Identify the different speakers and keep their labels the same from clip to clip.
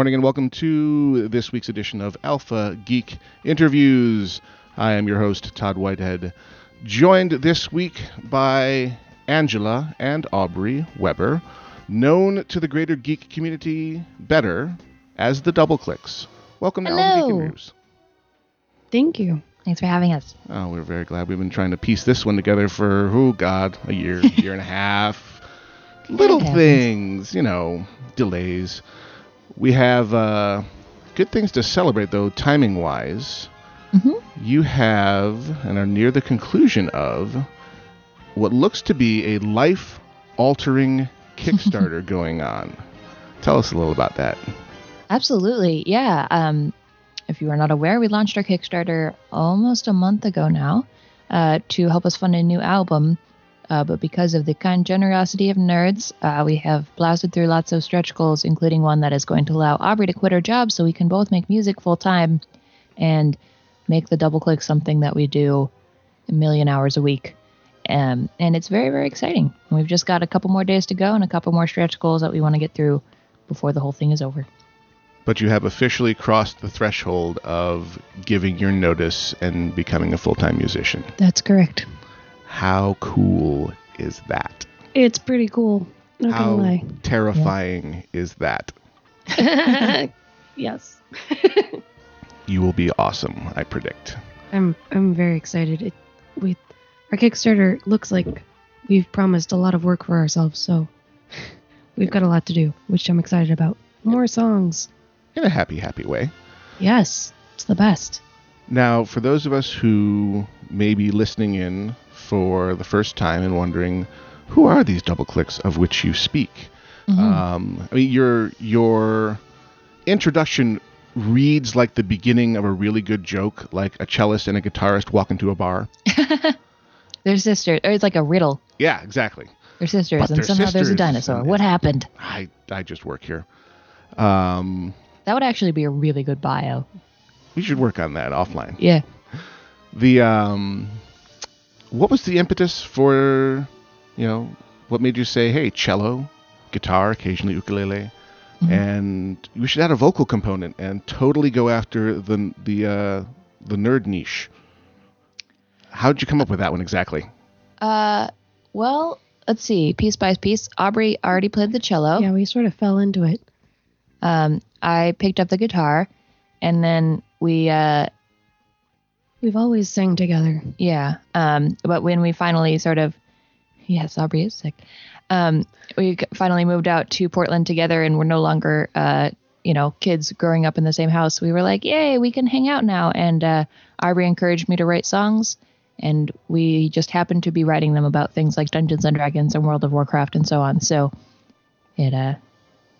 Speaker 1: Good morning and welcome to this week's edition of Alpha Geek Interviews. I am your host, Todd Whitehead, joined this week by Angela and Aubrey Webber, known to the greater geek community better as the Double Clicks. Welcome to Alpha Geek
Speaker 2: Hello.
Speaker 1: Interviews.
Speaker 2: Thank you.
Speaker 3: Thanks for having us.
Speaker 1: Oh, we're very glad. We've been trying to piece this one together for, oh, God, a year, year and a half. Little things, you know, delays. We have uh, good things to celebrate, though, timing wise.
Speaker 3: hmm
Speaker 1: You have and are near the conclusion of what looks to be a life altering Kickstarter going on. Tell us a little about that.
Speaker 3: Absolutely. Yeah. Um, if you are not aware, we launched our Kickstarter almost a month ago now uh, to help us fund a new album. Uh, but because of the kind generosity of nerds, uh, we have blasted through lots of stretch goals, including one that is going to allow Aubrey to quit her job so we can both make music full time and make the double click something that we do a million hours a week. Um, and it's very, very exciting. We've just got a couple more days to go and a couple more stretch goals that we want to get through before the whole thing is over.
Speaker 1: But you have officially crossed the threshold of giving your notice and becoming a full time musician.
Speaker 2: That's correct.
Speaker 1: How cool is that?
Speaker 2: It's pretty cool. Not
Speaker 1: How
Speaker 2: gonna lie.
Speaker 1: terrifying is that?
Speaker 2: yes.
Speaker 1: You will be awesome, I predict.
Speaker 2: I'm I'm very excited. It we our Kickstarter looks like we've promised a lot of work for ourselves, so we've got a lot to do, which I'm excited about. More songs.
Speaker 1: In a happy, happy way.
Speaker 2: Yes. It's the best.
Speaker 1: Now, for those of us who may be listening in for the first time and wondering, who are these double clicks of which you speak? Um, I mean, your your introduction reads like the beginning of a really good joke, like a cellist and a guitarist walk into a bar.
Speaker 3: They're sisters, or it's like a riddle.
Speaker 1: Yeah, exactly.
Speaker 3: They're sisters,
Speaker 1: But
Speaker 3: and
Speaker 1: they're
Speaker 3: somehow there's a dinosaur. What happened?
Speaker 1: I I just work here. Um,
Speaker 3: That would actually be a really good bio.
Speaker 1: we should work on that offline.
Speaker 3: Yeah.
Speaker 1: the um what was the impetus for you know what made you say hey cello guitar occasionally ukulele and we should add a vocal component and totally go after the the uh the nerd niche How did you come up with that one exactly
Speaker 3: Uh, well, let's see. Piece by piece. Aubrey already played the cello.
Speaker 2: Yeah, we sort of fell into it.
Speaker 3: Um, I picked up the guitar, and then we, uh,
Speaker 2: We've always sang together.
Speaker 3: yeah. Um, but when we finally sort of, yes, Aubrey is sick. Um, we finally moved out to Portland together, and we're no longer, uh, you know, kids growing up in the same house. We were like, yay, we can hang out now. And uh, Aubrey encouraged me to write songs, and we just happened to be writing them about things like Dungeons and Dragons and World of Warcraft and so on. So it, uh,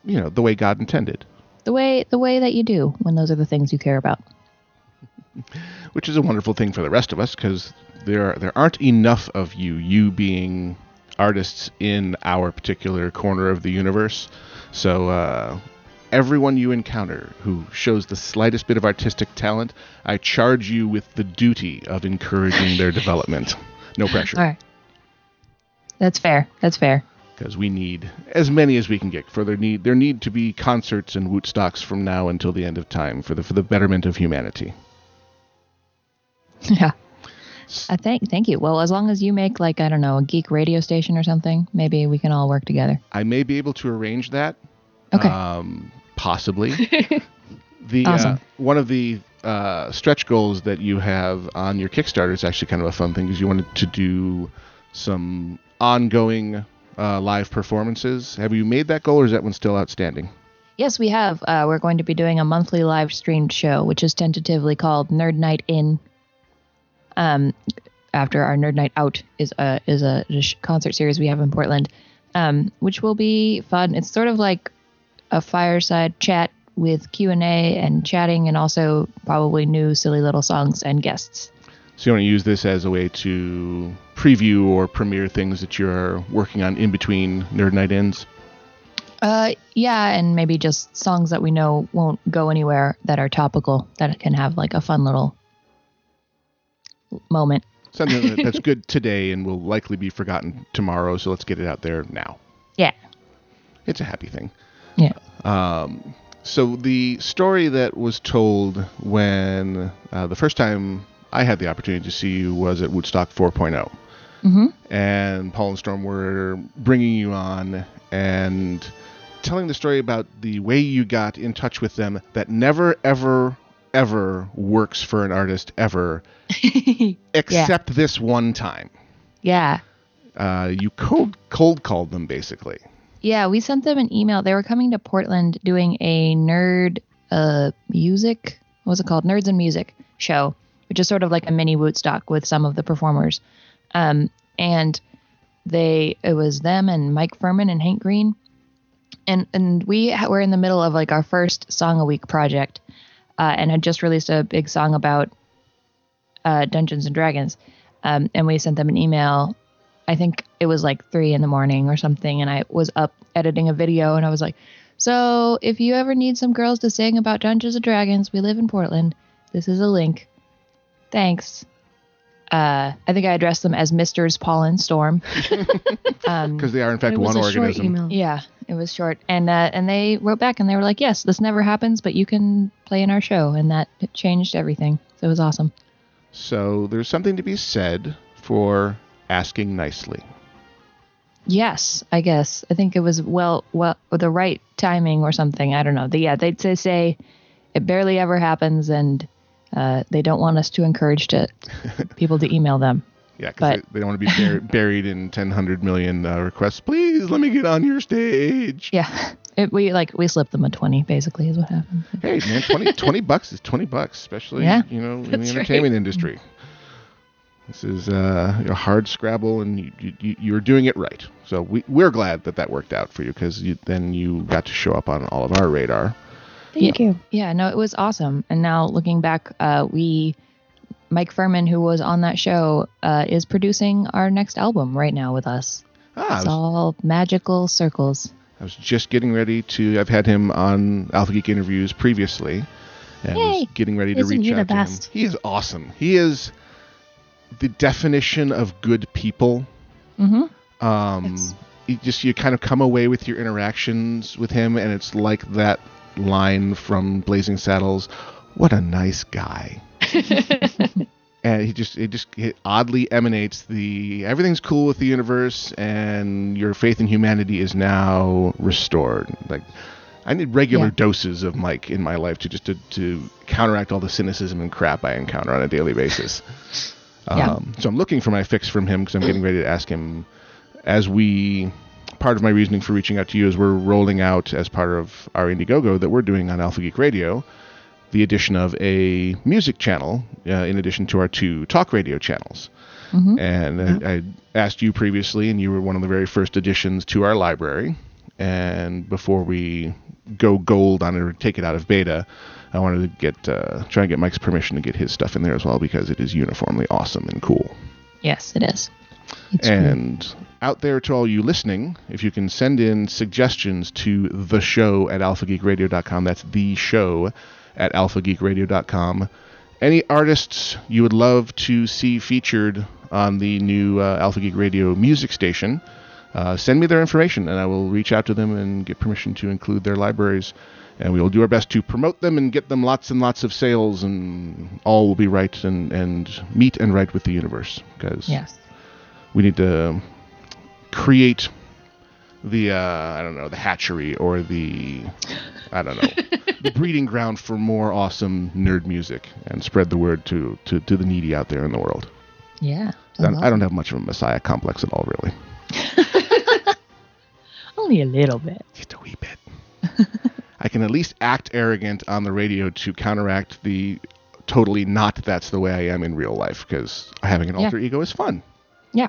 Speaker 1: you know the way god intended
Speaker 3: the way the way that you do when those are the things you care about.
Speaker 1: Which is a wonderful thing for the rest of us because there there aren't enough of you you being artists in our particular corner of the universe so uh, everyone you encounter who shows the slightest bit of artistic talent i charge you with the duty of encouraging their development no pressure
Speaker 3: All right. That's fair. That's fair.
Speaker 1: because we need as many as we can get for there need there need to be concerts and wootstocks from now until the end of time for the for the betterment of humanity
Speaker 3: yeah. I thank thank you. Well, as long as you make like I don't know a geek radio station or something, maybe we can all work together.
Speaker 1: I may be able to arrange that.
Speaker 3: Okay.
Speaker 1: Um, possibly. the
Speaker 3: Awesome.
Speaker 1: uh, one of the uh, stretch goals that you have on your Kickstarter is actually kind of a fun thing because you wanted to do some ongoing uh, live performances. Have you made that goal, or is that one still outstanding?
Speaker 3: Yes, we have. Uh, we're going to be doing a monthly live streamed show, which is tentatively called Nerd Night In. Um, after our Nerd Night Out is a is a, concert series we have in Portland, um, which will be fun. It's sort of like a fireside chat with Q and A and chatting, and also probably new silly little songs and guests.
Speaker 1: So you want to use this as a way to preview or premiere things that you're working on in between Nerd Night Ins.
Speaker 3: Uh, yeah, and maybe just songs that we know won't go anywhere that are topical that can have like a fun little moment.
Speaker 1: Something that's good today and will likely be forgotten tomorrow. So let's get it out there now.
Speaker 3: Yeah.
Speaker 1: It's a happy thing.
Speaker 3: Yeah.
Speaker 1: Um, So the story that was told when uh, the first time I had the opportunity to see you was at Wootstock 4.0,
Speaker 3: Mm-hmm.
Speaker 1: and Paul and Storm were bringing you on and telling the story about the way you got in touch with them that never, ever, ever works for an artist ever, except this one time.
Speaker 3: yeah.
Speaker 1: Uh, you cold cold called them basically.
Speaker 3: Yeah, we sent them an email. They were coming to Portland doing a nerd uh music, what was it called? Nerds and Music show, which is sort of like a mini Wootstock with some of the performers. Um and they it was them and Mike Phirman and Hank Green. And and we ha- were in the middle of like our first song a week project uh, and had just released a big song about uh, Dungeons and Dragons. Um, and we sent them an email I think it was like three in the morning or something, and I was up editing a video, and I was like, "So if you ever need some girls to sing about Dungeons and Dragons, we live in Portland. This is a link. Thanks." Uh, I think I addressed them as Misters Paul and Storm. um,
Speaker 1: Because they are in fact
Speaker 2: it was
Speaker 1: one
Speaker 2: a short
Speaker 1: organism.
Speaker 2: email.
Speaker 3: yeah, it was short, and uh, and they wrote back and they were like, "Yes, this never happens, but you can play in our show," and that changed everything. So it was awesome.
Speaker 1: So there's something to be said for asking nicely.
Speaker 3: Yes, I guess. I think it was well, well, the right timing or something. I don't know. The, yeah, they'd say, say it barely ever happens, and uh, they don't want us to encourage to people to email them.
Speaker 1: Yeah, because they, they don't want to be bur- buried in 10, 100 million uh, requests. Please let me get on your stage.
Speaker 3: Yeah, it, we like we slipped them a twenty. Basically, is what happened.
Speaker 1: Hey man, 20, 20 bucks is twenty bucks, especially
Speaker 3: Yeah,
Speaker 1: you know in the
Speaker 2: that's right.
Speaker 1: entertainment industry. This is uh, a hard Scrabble, and you, you, you- you're doing it right. So we, we're glad that that worked out for you because you, then you got to show up on all of our radar.
Speaker 2: Thank you.
Speaker 3: Yeah, no, it was awesome. And now looking back, uh, we Mike Phirman, who was on that show, uh, is producing our next album right now with us.
Speaker 1: Ah,
Speaker 3: It's
Speaker 1: was,
Speaker 3: all magical circles.
Speaker 1: I was just getting ready to. I've had him on Alpha Geek interviews previously, and was getting ready to
Speaker 2: Isn't
Speaker 1: reach
Speaker 2: he the
Speaker 1: out to him. He is awesome. He is the definition of good people.
Speaker 3: Mm-hmm.
Speaker 1: Um, you just you kind of come away with your interactions with him, and it's like that line from Blazing Saddles. What a nice guy. and he just it just it oddly emanates the everything's cool with the universe and your faith in humanity is now restored like i need regular
Speaker 3: Yeah.
Speaker 1: doses of mike in my life to just to, to counteract all the cynicism and crap i encounter on a daily basis
Speaker 3: Yeah.
Speaker 1: um, so i'm looking for my fix from him because i'm getting ready to ask him as we part of my reasoning for reaching out to you is we're rolling out as part of our indiegogo that we're doing on alpha geek radio the addition of a music channel uh, in addition to our two talk radio channels.
Speaker 3: Mhm.
Speaker 1: And I, I asked you previously, and you were one of the very first additions to our library. And before we go gold on it or take it out of beta, I wanted to get uh, try and get Mike's permission to get his stuff in there as well because it is uniformly awesome and cool.
Speaker 3: Yes, it is. It's cool.
Speaker 1: And out there to all you listening, if you can send in suggestions to the show at alphageekradio.com, that's the show at alphageekradio.com. Any artists you would love to see featured on the new uh, Alpha Geek Radio music station, uh, send me their information and I will reach out to them and get permission to include their libraries. And we will do our best to promote them and get them lots and lots of sales, and all will be right and, and meet and right with the universe. Because
Speaker 3: yes.
Speaker 1: We need to create the uh, I don't know the hatchery or the I don't know the breeding ground for more awesome nerd music and spread the word to to, to the needy out there in the world.
Speaker 3: Yeah.
Speaker 1: I don't, I don't have much of a messiah complex at all, really.
Speaker 3: Only a little bit.
Speaker 1: Just a wee bit. I can at least act arrogant on the radio to counteract the totally not that's the way I am in real life because having an
Speaker 3: Yeah.
Speaker 1: alter ego is fun.
Speaker 3: Yeah.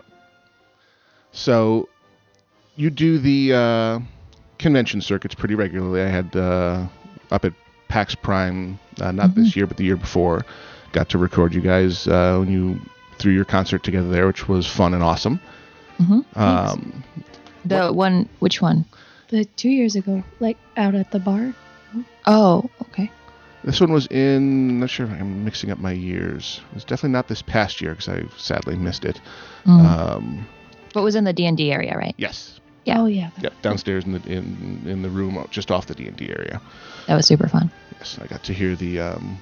Speaker 1: So you do the uh, convention circuits pretty regularly. I had uh, up at PAX Prime, uh, not this year, but the year before, got to record you guys uh, when you threw your concert together there, which was fun and awesome.
Speaker 3: hmm
Speaker 1: Um,
Speaker 3: The one, which one?
Speaker 2: The two years ago, like out at the bar.
Speaker 3: Oh, okay.
Speaker 1: This one was in, not sure if I'm mixing up my years. It was definitely not this past year because I sadly missed it.
Speaker 3: Mm.
Speaker 1: Um,
Speaker 3: but it was in the D and D area, right?
Speaker 1: yes.
Speaker 3: Yeah.
Speaker 2: Oh yeah.
Speaker 1: Yep, downstairs in the in in the room just off the D and D area.
Speaker 3: That was super fun.
Speaker 1: Yes, I got to hear the um,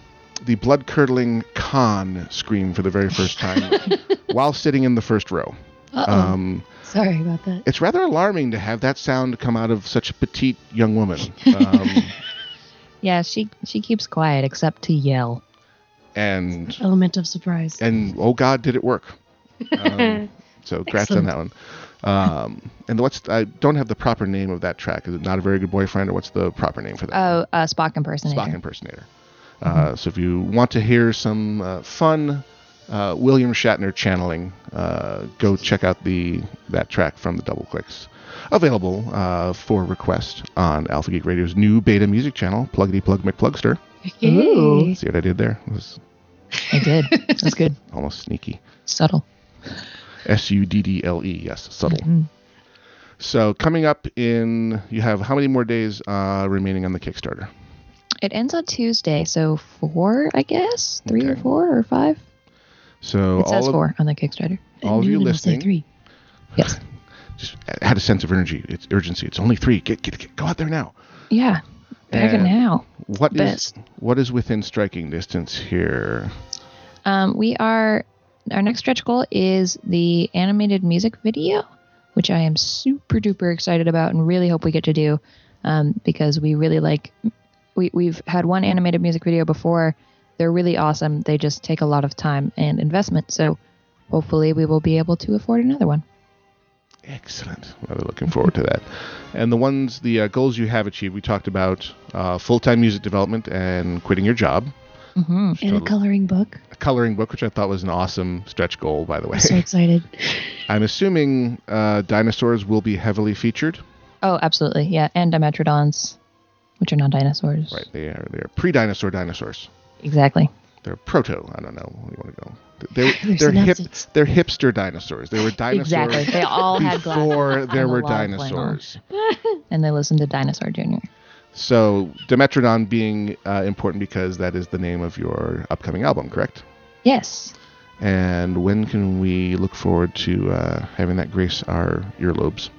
Speaker 1: the blood curdling Khan scream for the very first time while sitting in the first row.
Speaker 2: Uh-oh.
Speaker 1: Um,
Speaker 2: Sorry about that.
Speaker 1: it's rather alarming to have that sound come out of such a petite young woman. Um,
Speaker 3: Yeah, she she keeps quiet except to yell.
Speaker 1: and
Speaker 2: Element of surprise.
Speaker 1: and oh God, did it work? Um, so congrats on that one. Um, and what's I don't have the proper name of that track. Is it not a very good boyfriend, or what's the proper name for that?
Speaker 3: Oh, uh, Spock impersonator.
Speaker 1: Spock impersonator. Uh, so if you want to hear some uh, fun uh, William Shatner channeling, uh, go check out the that track from the Double Clicks. Available uh, for request on Alpha Geek Radio's new beta music channel, Pluggity Plug McPlugster.
Speaker 3: Ooh.
Speaker 1: See what I did there? It was
Speaker 3: I did. That's good.
Speaker 1: almost sneaky.
Speaker 3: Subtle.
Speaker 1: S U D D L E. Yes, subtle.
Speaker 3: Mhm.
Speaker 1: So coming up in, you have how many more days uh, remaining on the Kickstarter?
Speaker 3: It ends on Tuesday, so four, I guess, three or four or five.
Speaker 1: So
Speaker 3: It says
Speaker 1: all of,
Speaker 3: four on the Kickstarter.
Speaker 1: all of you
Speaker 2: Newman say
Speaker 1: listening,
Speaker 2: Three.
Speaker 3: Yes.
Speaker 1: Just had a sense of energy. It's urgency. It's only three. Get, get, get go out there now.
Speaker 3: Yeah. It now.
Speaker 1: What is, what is within striking distance here?
Speaker 3: Um, we are our next stretch goal is the animated music video, which I am super duper excited about and really hope we get to do, um, because we really like. We we've had one animated music video before. They're really awesome. They just take a lot of time and investment. So hopefully we will be able to afford another one.
Speaker 1: Excellent. Really looking forward to that. And the ones, the uh, goals you have achieved, we talked about uh, full-time music development and quitting your job.
Speaker 3: hmm
Speaker 2: And a coloring book.
Speaker 1: A coloring book, which I thought was an awesome stretch goal, by the way.
Speaker 2: I'm so excited.
Speaker 1: I'm assuming uh, dinosaurs will be heavily featured.
Speaker 3: Oh, absolutely. Yeah, and Dimetrodons, which are not dinosaurs.
Speaker 1: Right. They are they are pre-dinosaur dinosaurs.
Speaker 3: Exactly.
Speaker 1: They're proto. I don't know. You want to go? They,
Speaker 2: They're
Speaker 1: they're hip. They're hipster dinosaurs. They were dinosaurs
Speaker 3: Exactly. They all had glasses
Speaker 1: before there were
Speaker 3: wall playing on.
Speaker 1: dinosaurs.
Speaker 3: And they listened to Dinosaur Jr.
Speaker 1: So Dimetrodon being uh, important because that is the name of your upcoming album, correct?
Speaker 3: Yes.
Speaker 1: And when can we look forward to uh, having that grace our earlobes?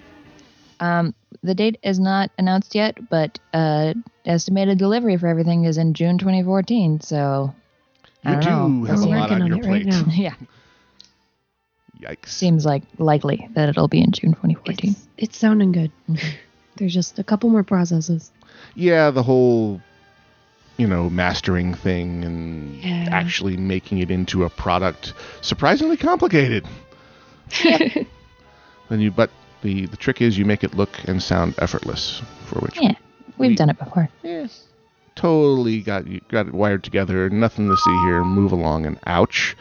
Speaker 3: Um, the date is not announced yet, but uh, estimated delivery for everything is in June 2014. So
Speaker 1: You
Speaker 3: don't know.
Speaker 1: have
Speaker 3: We'll
Speaker 1: a lot on
Speaker 2: on
Speaker 1: your
Speaker 2: it right
Speaker 1: plate.
Speaker 3: yeah,
Speaker 1: Yikes!
Speaker 3: seems like likely that it'll be in June 2014.
Speaker 2: It's, it's sounding good.
Speaker 3: Mhm.
Speaker 2: There's just a couple more processes.
Speaker 1: Yeah, the whole, you know, mastering thing and
Speaker 2: Yeah.
Speaker 1: actually making it into a product surprisingly complicated. Then you, but the the trick is you make it look and sound effortless, for which
Speaker 3: Yeah, we've
Speaker 1: we-
Speaker 3: done it before.
Speaker 1: Yeah. Totally got got it wired together. Nothing to see here. Move along and ouch.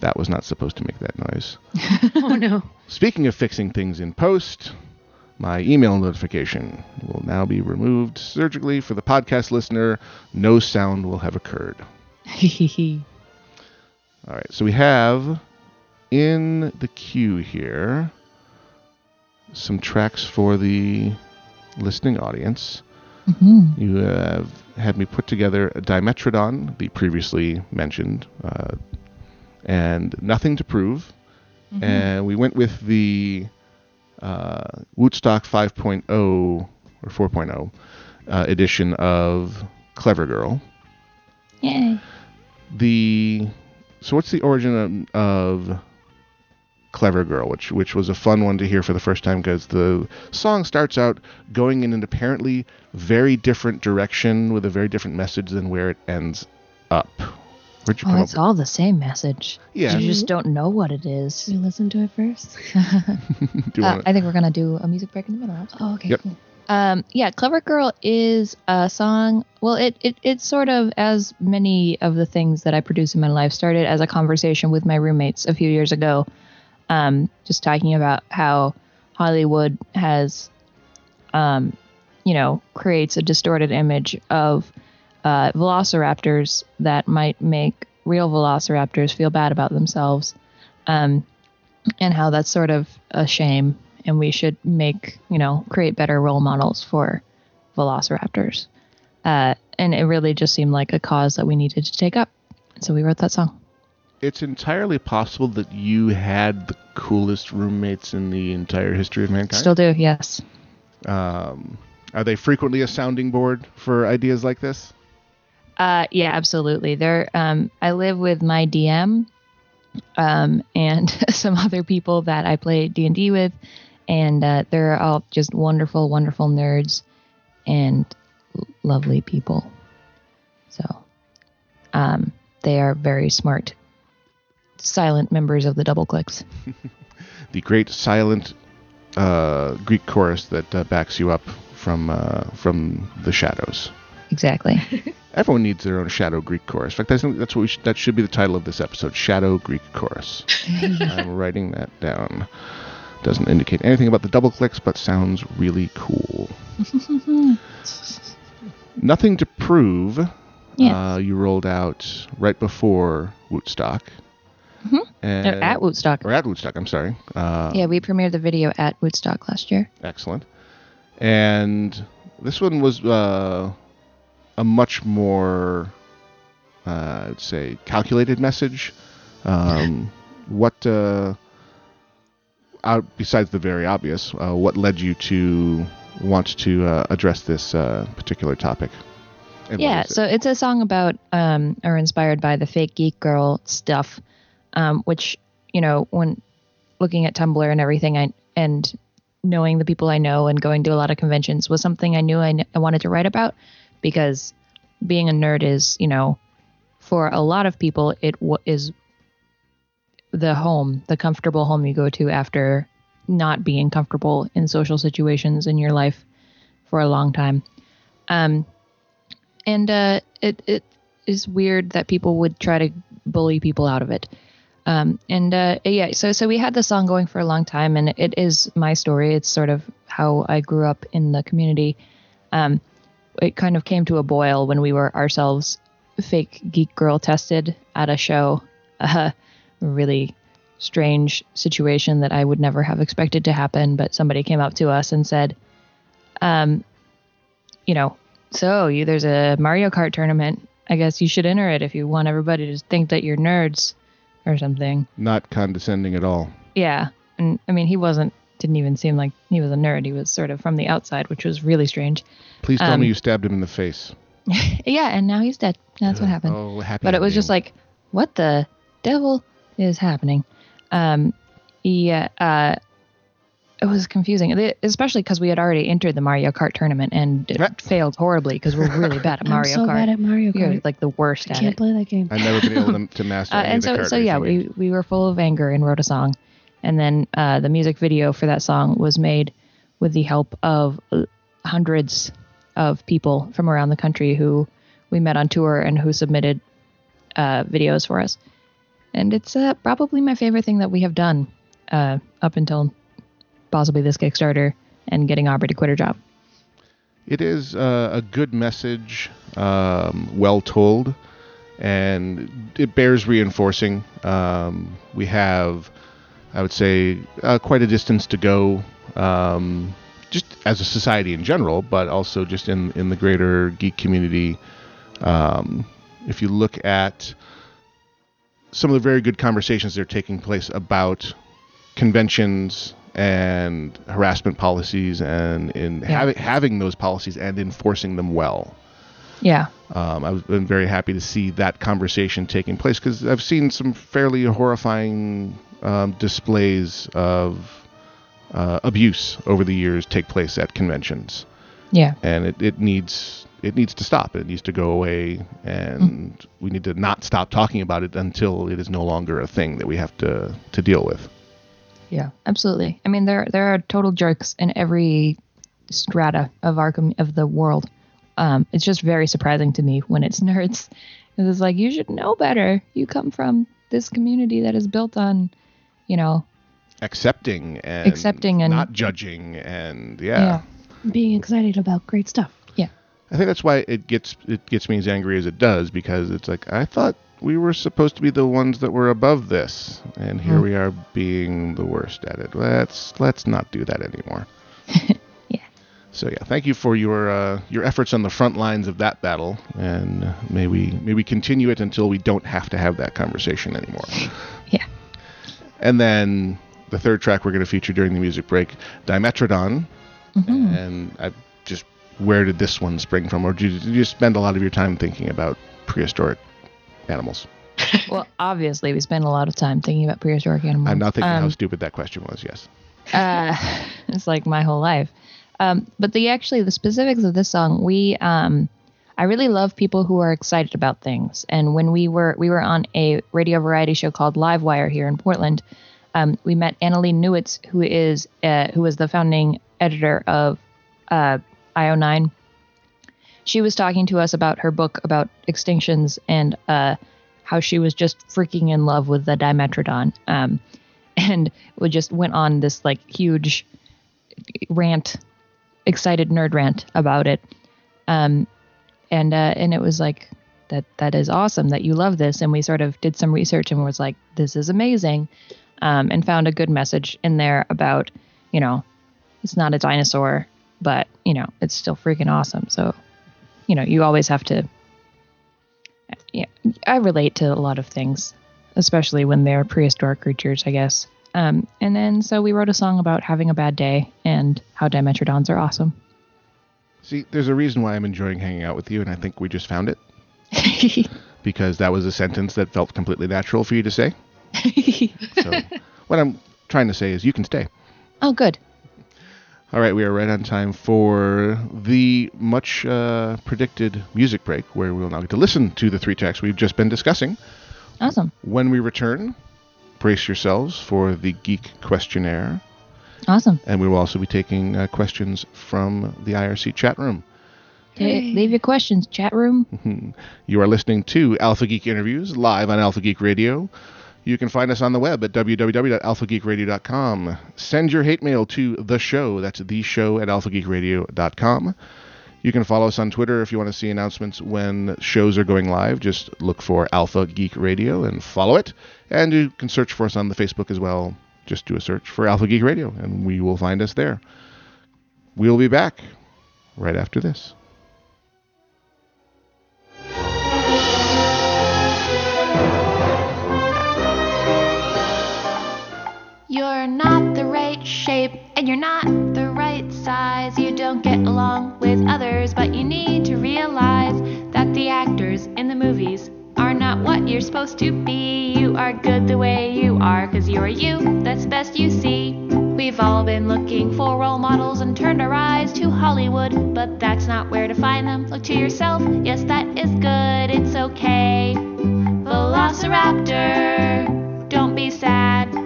Speaker 1: That was not supposed to make that noise.
Speaker 2: oh no.
Speaker 1: Speaking of fixing things in post, my email notification will now be removed surgically for the podcast listener. No sound will have occurred. All right, so we have in the queue here some tracks for the listening audience.
Speaker 3: hmm
Speaker 1: You have had me put together a Dimetrodon, the previously mentioned, uh, and Nothing to Prove. And we went with the uh, Wootstock 5.0 or 4.0 uh, edition of Clever Girl.
Speaker 3: Yay.
Speaker 1: The so what's the origin of, of Clever Girl, which which was a fun one to hear for the first time because the song starts out going in an apparently very different direction with a very different message than where it ends up. Where'd you
Speaker 3: Oh,
Speaker 1: come
Speaker 3: it's
Speaker 1: up?
Speaker 3: all the same message.
Speaker 1: Yeah.
Speaker 3: You just don't know what it is.
Speaker 2: Should we listen to it first?
Speaker 1: Do you
Speaker 3: Uh,
Speaker 1: wanna-
Speaker 3: I think we're gonna do a music break in the middle.
Speaker 2: Oh, okay.
Speaker 1: Yep.
Speaker 2: Cool.
Speaker 3: Um, yeah, Clever Girl is a song. Well, it, it it's sort of as many of the things that I produce in my life started as a conversation with my roommates a few years ago. Um, just talking about how Hollywood has, um, you know, creates a distorted image of uh, velociraptors that might make real velociraptors feel bad about themselves, um, and how that's sort of a shame and we should make you know create better role models for velociraptors. Uh, and it really just seemed like a cause that we needed to take up. So we wrote that song
Speaker 1: it's entirely possible that you had the coolest roommates in the entire history of mankind.
Speaker 3: Still do, yes.
Speaker 1: Um, are they frequently a sounding board for ideas like this?
Speaker 3: Uh, yeah, absolutely. There, um, I live with my DM, um, and some other people that I play D and D with, and uh, they're all just wonderful, wonderful nerds, and lovely people. So, um, they are very smart, silent members of the Double Clicks.
Speaker 1: The great silent uh, Greek chorus that uh, backs you up from uh, from the shadows.
Speaker 3: Exactly.
Speaker 1: Everyone needs their own shadow Greek chorus. In fact, I think that's what we should, that should be the title of this episode: Shadow Greek Chorus. I'm writing that down. Doesn't indicate anything about the double clicks, but sounds really cool. Nothing to prove.
Speaker 3: Yeah.
Speaker 1: Uh, you rolled out right before Wootstock.
Speaker 3: Mhm.
Speaker 1: And,
Speaker 3: at Wootstock.
Speaker 1: Or at Wootstock, I'm sorry. Uh,
Speaker 3: Yeah, we premiered the video at Wootstock last year.
Speaker 1: Excellent. And this one was uh, a much more, uh, I'd say, calculated message. Um, what, uh, out, besides the very obvious, uh, what led you to want to uh, address this uh, particular topic? And
Speaker 3: yeah,
Speaker 1: it?
Speaker 3: so it's a song about um, or inspired by the fake geek girl stuff, um, which you know when looking at Tumblr and everything, I and knowing the people I know and going to a lot of conventions was something I knew I, kn- I wanted to write about because being a nerd is you know for a lot of people it w- is the home, the comfortable home you go to after not being comfortable in social situations in your life for a long time. Um, and uh, it it is weird that people would try to bully people out of it. Um, and uh, yeah, so so we had the song going for a long time, and it is my story. It's sort of how I grew up in the community. Um, it kind of came to a boil when we were ourselves fake geek girl tested at a show. Uh, really strange situation that I would never have expected to happen, but somebody came up to us and said, um, you know, so you there's a Mario Kart tournament. I guess you should enter it if you want everybody to think that you're nerds or something.
Speaker 1: Not condescending at all.
Speaker 3: Yeah. And I mean, he wasn't didn't even seem like he was a nerd. He was sort of from the outside, which was really strange.
Speaker 1: Please tell
Speaker 3: Um,
Speaker 1: me you stabbed him in the face.
Speaker 3: Yeah, and now he's dead. That's what happened.
Speaker 1: Oh, happy
Speaker 3: but it was just like, what the devil is happening? Um, yeah, uh, it was confusing, It- especially because we had already entered the Mario Kart tournament and it
Speaker 1: Right.
Speaker 3: failed horribly because we're really bad at
Speaker 2: I'm
Speaker 3: Mario
Speaker 2: so
Speaker 3: Kart.
Speaker 2: bad at Mario Kart.
Speaker 3: You're like the worst
Speaker 2: I
Speaker 3: at
Speaker 2: can't
Speaker 3: it.
Speaker 2: play that game.
Speaker 1: I've never been able to, to master
Speaker 3: Uh,
Speaker 1: any
Speaker 3: and
Speaker 1: of the
Speaker 3: so, so yeah, we, we were full of anger and wrote a song. And then uh, the music video for that song was made with the help of uh, hundreds of people from around the country who we met on tour and who submitted uh, videos for us. And it's uh, probably my favorite thing that we have done uh, up until possibly this Kickstarter and getting Aubrey to quit her job.
Speaker 1: It is uh, a good message, um, well told, and it bears reinforcing. Um, we have, I would say, uh, quite a distance to go, um, just as a society in general, but also just in, in the greater geek community. Um, if you look at some of the very good conversations that are taking place about conventions and harassment policies and in
Speaker 3: Yeah.
Speaker 1: having having those policies and enforcing them well.
Speaker 3: Yeah.
Speaker 1: Um, I've been very happy to see that conversation taking place because I've seen some fairly horrifying um, displays of uh, abuse over the years take place at conventions,
Speaker 3: Yeah.
Speaker 1: and it, it needs it needs to stop. It needs to go away, and we need to not stop talking about it until it is no longer a thing that we have to to deal with.
Speaker 3: Yeah, absolutely. I mean, there there are total jerks in every strata of our of the world. Um, it's just very surprising to me when it's nerds. It's like you should know better. You come from this community that is built on, you know,
Speaker 1: accepting and
Speaker 3: Accepting and-
Speaker 1: not judging and yeah.
Speaker 2: Being excited about great stuff.
Speaker 1: Yeah, I think that's why it gets it gets me as angry as it does because it's like I thought we were supposed to be the ones that were above this and here
Speaker 3: Mm.
Speaker 1: we are being the worst at it. Let's let's not do that anymore.
Speaker 3: Yeah.
Speaker 1: So yeah, thank you for your uh, your efforts on the front lines of that battle, and may we may we continue it until we don't have to have that conversation anymore.
Speaker 3: Yeah.
Speaker 1: And then the third track we're going to feature during the music break, Dimetrodon,
Speaker 3: Mhm.
Speaker 1: and I just where did this one spring from, or did you, did you spend a lot of your time thinking about prehistoric animals?
Speaker 3: Well, obviously, we spend a lot of time thinking about prehistoric animals.
Speaker 1: I'm not thinking how
Speaker 3: Um,
Speaker 1: stupid that question was. Yes.
Speaker 3: uh, it's like my whole life. Um, but the actually the specifics of this song, we um, I really love people who are excited about things. And when we were we were on a radio variety show called Livewire here in Portland, um, we met Annalee Newitz, who is uh, who was the founding editor of uh, IO9. She was talking to us about her book about extinctions and uh, how she was just freaking in love with the Dimetrodon. Um, and we just went on this like huge rant, excited nerd rant about it. Um, and uh, and it was like that that is awesome that you love this. And we sort of did some research and was like, this is amazing, um, and found a good message in there about you know, it's not a dinosaur, but you know, it's still freaking awesome. So, you know, you always have to. Yeah, I relate to a lot of things, especially when they're prehistoric creatures, I guess. Um, and then so we wrote a song about having a bad day and how Dimetrodons are awesome.
Speaker 1: See, there's a reason why I'm enjoying hanging out with you, and I think we just found it because that was a sentence that felt completely natural for you to say. So, what I'm trying to say is, you can stay.
Speaker 3: oh, good.
Speaker 1: All right, we are right on time for the much uh, predicted music break, where we will now get to listen to the three tracks we've just been discussing.
Speaker 3: Awesome.
Speaker 1: When we return, brace yourselves for the Geek Questionnaire,
Speaker 3: Awesome.
Speaker 1: and we will also be taking uh, questions from the IRC chat room.
Speaker 2: Yay.
Speaker 3: leave your questions, chat room.
Speaker 1: You are listening to Alpha Geek Interviews live on Alpha Geek Radio. You can find us on the web at www.alphageekradio.com. Send your hate mail to the show. That's the show at alphageekradio.com. You can follow us on Twitter if you want to see announcements when shows are going live. Just look for Alpha Geek Radio and follow it. And you can search for us on the Facebook as well. Just do a search for Alpha Geek Radio and we will find us there. We'll be back right after this.
Speaker 4: You're not the right shape and you're not the right size. You don't get along with others, but you need to realize that the actors in the movies are not what you're supposed to be. You are good the way you are, cause you're you, that's best you see. We've all been looking for role models and turned our eyes to Hollywood, but that's not where to find them. Look to yourself, yes, that is good, it's okay. Velociraptor, don't be sad.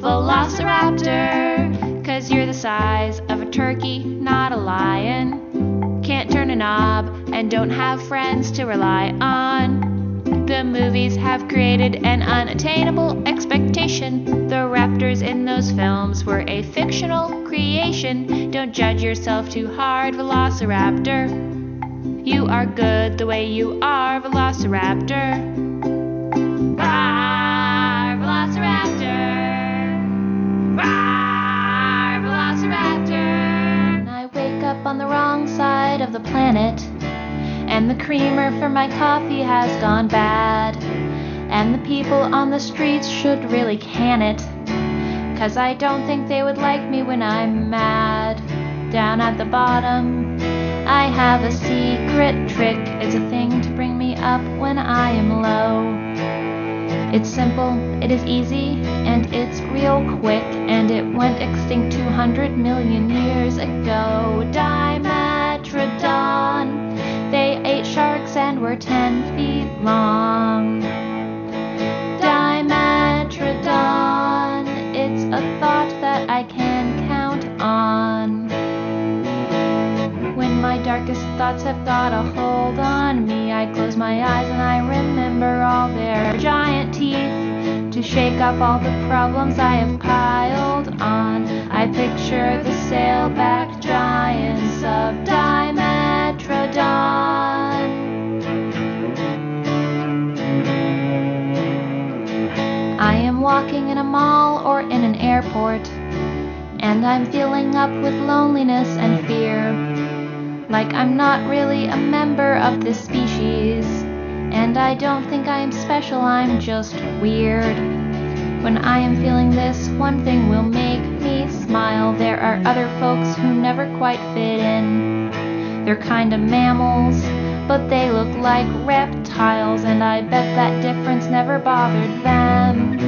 Speaker 4: Velociraptor, cause you're the size of a turkey, not a lion. Can't turn a knob and don't have friends to rely on. The movies have created an unattainable expectation. The raptors in those films were a fictional creation. Don't judge yourself too hard, Velociraptor. You are good the way you are, Velociraptor. Rawr, on the wrong side of the planet. And the creamer for my coffee has gone bad. And the people on the streets should really can it. Cause I don't think they would like me when I'm mad. Down at the bottom, I have a secret trick. It's a thing to bring me up when I am low. It's simple, it is easy, and it's real quick, and it went extinct 200 million years ago. Dimetrodon, they ate sharks and were 10 feet long. Dimetrodon, shake off all the problems I have piled on. I picture the sailback giants of Dimetrodon. I am walking in a mall or in an airport. And I'm feeling up with loneliness and fear. Like I'm not really a member of this species. And I don't think I am special, I'm just weird. When I am feeling this, one thing will make me smile. There are other folks who never quite fit in. They're kind of mammals, but they look like reptiles, and I bet that difference never bothered them.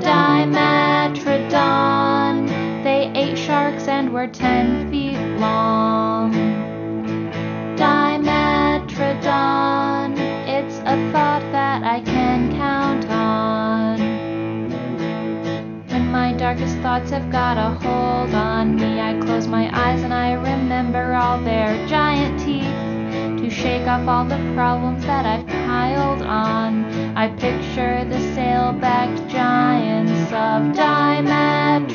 Speaker 4: Dimetrodon, they ate sharks and were 10 feet long. Dimetrodon, darkest thoughts have got a hold on me, I close my eyes and I remember all their giant teeth to shake off all the problems that I've piled on. I picture the sail-backed giants of Dimetrodon.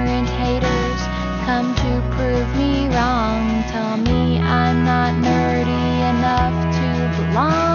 Speaker 4: Ignorant haters come to prove me wrong. Tell me I'm not nerdy enough to belong.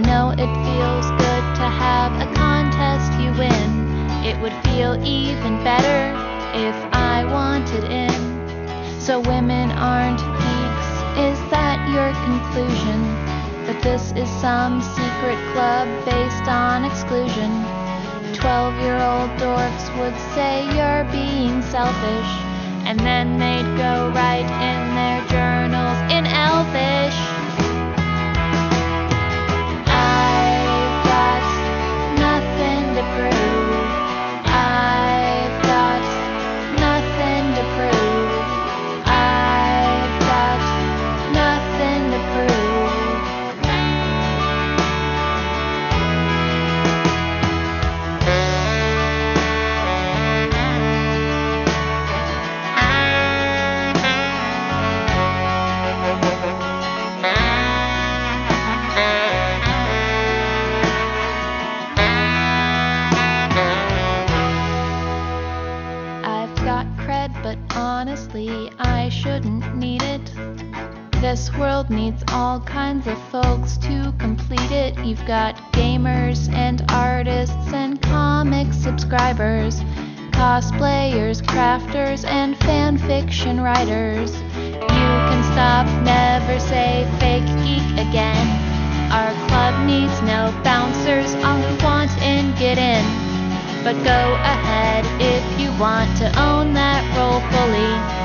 Speaker 4: I know it feels good to have a contest you win. It would feel even better if I wanted in. So women aren't geeks. Is that your conclusion? That this is some secret club based on exclusion? 12 year old dorks would say you're being selfish, and then they'd go write in their journals in Elvish. Got cred, but honestly, I shouldn't need it. This world needs all kinds of folks to complete it. You've got gamers and artists and comic subscribers, cosplayers, crafters, and fan fiction writers. You can stop, never say fake geek again. Our club needs no bouncers, all who want in get in. But go ahead if you want to own that role fully.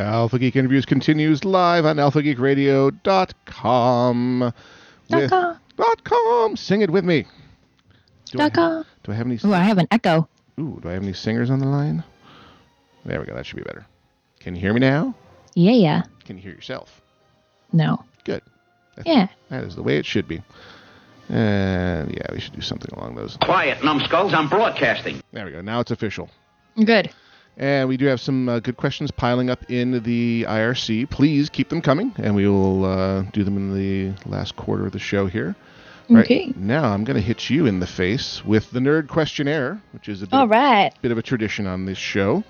Speaker 1: Alpha Geek Interviews continues live on alphageekradio.com. With,
Speaker 3: com.
Speaker 1: dot com. Sing it with me. Do I,
Speaker 3: Dot com.
Speaker 1: do I have any?
Speaker 3: Ooh, I have an echo.
Speaker 1: Ooh, do I have any singers on the line? There we go. That should be better. Can you hear me now?
Speaker 3: Yeah, yeah.
Speaker 1: Can you hear yourself?
Speaker 3: No.
Speaker 1: Good.
Speaker 3: Yeah.
Speaker 1: That is the way it should be. And yeah, we should do something along those.
Speaker 5: Quiet, numbskulls. I'm broadcasting.
Speaker 1: There we go. Now it's official.
Speaker 3: Good.
Speaker 1: And we do have some uh, good questions piling up in the IRC. Please keep them coming, and we will uh, do them in the last quarter of the show here. Right
Speaker 3: Okay.
Speaker 1: now, I'm going to hit you in the face with the nerd questionnaire, which is a bit,
Speaker 3: All right.
Speaker 1: bit of a tradition on this show,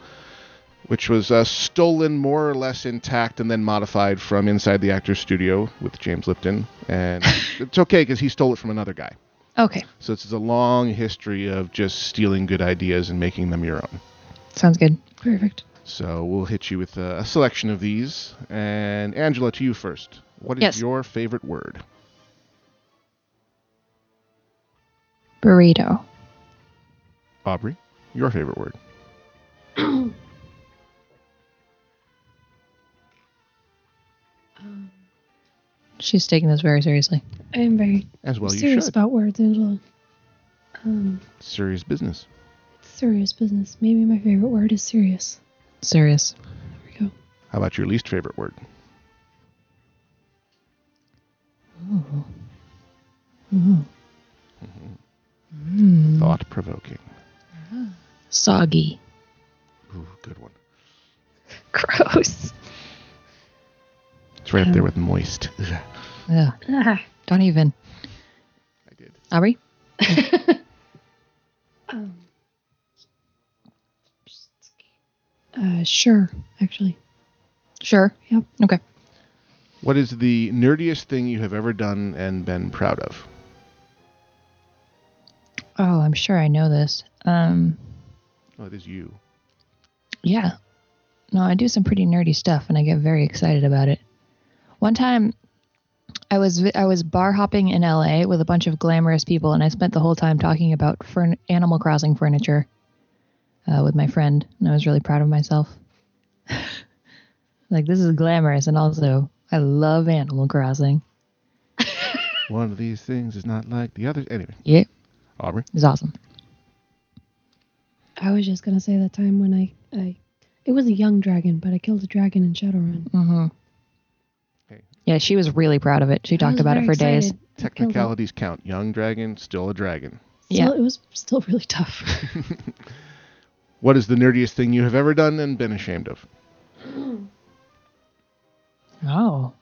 Speaker 1: which was uh, stolen more or less intact and then modified from inside the actor's studio with James Lipton. And it's okay because he stole it from another guy.
Speaker 3: Okay.
Speaker 1: So it's a long history of just stealing good ideas and making them your own.
Speaker 3: Sounds good.
Speaker 2: Perfect.
Speaker 1: So we'll hit you with a, a selection of these. And Angela, to you first. What is
Speaker 3: Yes.
Speaker 1: your favorite word?
Speaker 3: Burrito.
Speaker 1: Aubrey, your favorite word.
Speaker 3: She's taking this very seriously.
Speaker 2: I am very
Speaker 1: As well,
Speaker 2: serious
Speaker 1: should.
Speaker 2: about words, Angela. Um,
Speaker 1: Serious business.
Speaker 2: Serious business. Maybe my favorite word is serious.
Speaker 3: Serious.
Speaker 2: There we go.
Speaker 1: How about your least favorite word? Thought provoking.
Speaker 3: Soggy.
Speaker 1: Ooh, good one.
Speaker 2: Gross.
Speaker 1: It's right up there with moist. Ugh,
Speaker 3: Ugh.
Speaker 2: Ah.
Speaker 3: Don't even.
Speaker 1: I did.
Speaker 3: Aubrey?
Speaker 2: Um, uh, sure, actually.
Speaker 3: Sure.
Speaker 2: Yep.
Speaker 3: Okay.
Speaker 1: What is the nerdiest thing you have ever done and been proud of?
Speaker 3: Oh, I'm sure I know this. Um,
Speaker 1: Oh, it is you.
Speaker 3: yeah. No, I do some pretty nerdy stuff, and I get very excited about it. One time, I was I was bar hopping in LA with a bunch of glamorous people, and I spent the whole time talking about fern- Animal Crossing furniture uh, with my friend, and I was really proud of myself. like this is glamorous, and also I love Animal Crossing.
Speaker 1: One of these things is not like the others. Anyway,
Speaker 3: Yeah,
Speaker 1: Aubrey.
Speaker 3: it's awesome.
Speaker 2: I was just gonna say that time when I, I, it was a young dragon, but I killed a dragon in Shadowrun.
Speaker 3: Mm-hmm.
Speaker 1: Okay.
Speaker 3: Yeah, she was really proud of it. She
Speaker 2: I
Speaker 3: talked about it for days.
Speaker 2: excited. I.
Speaker 1: Technicalities count. Young dragon, still a dragon.
Speaker 3: Yeah.
Speaker 2: It was still really tough.
Speaker 1: What is the nerdiest thing you have ever done and been ashamed of?
Speaker 3: Oh.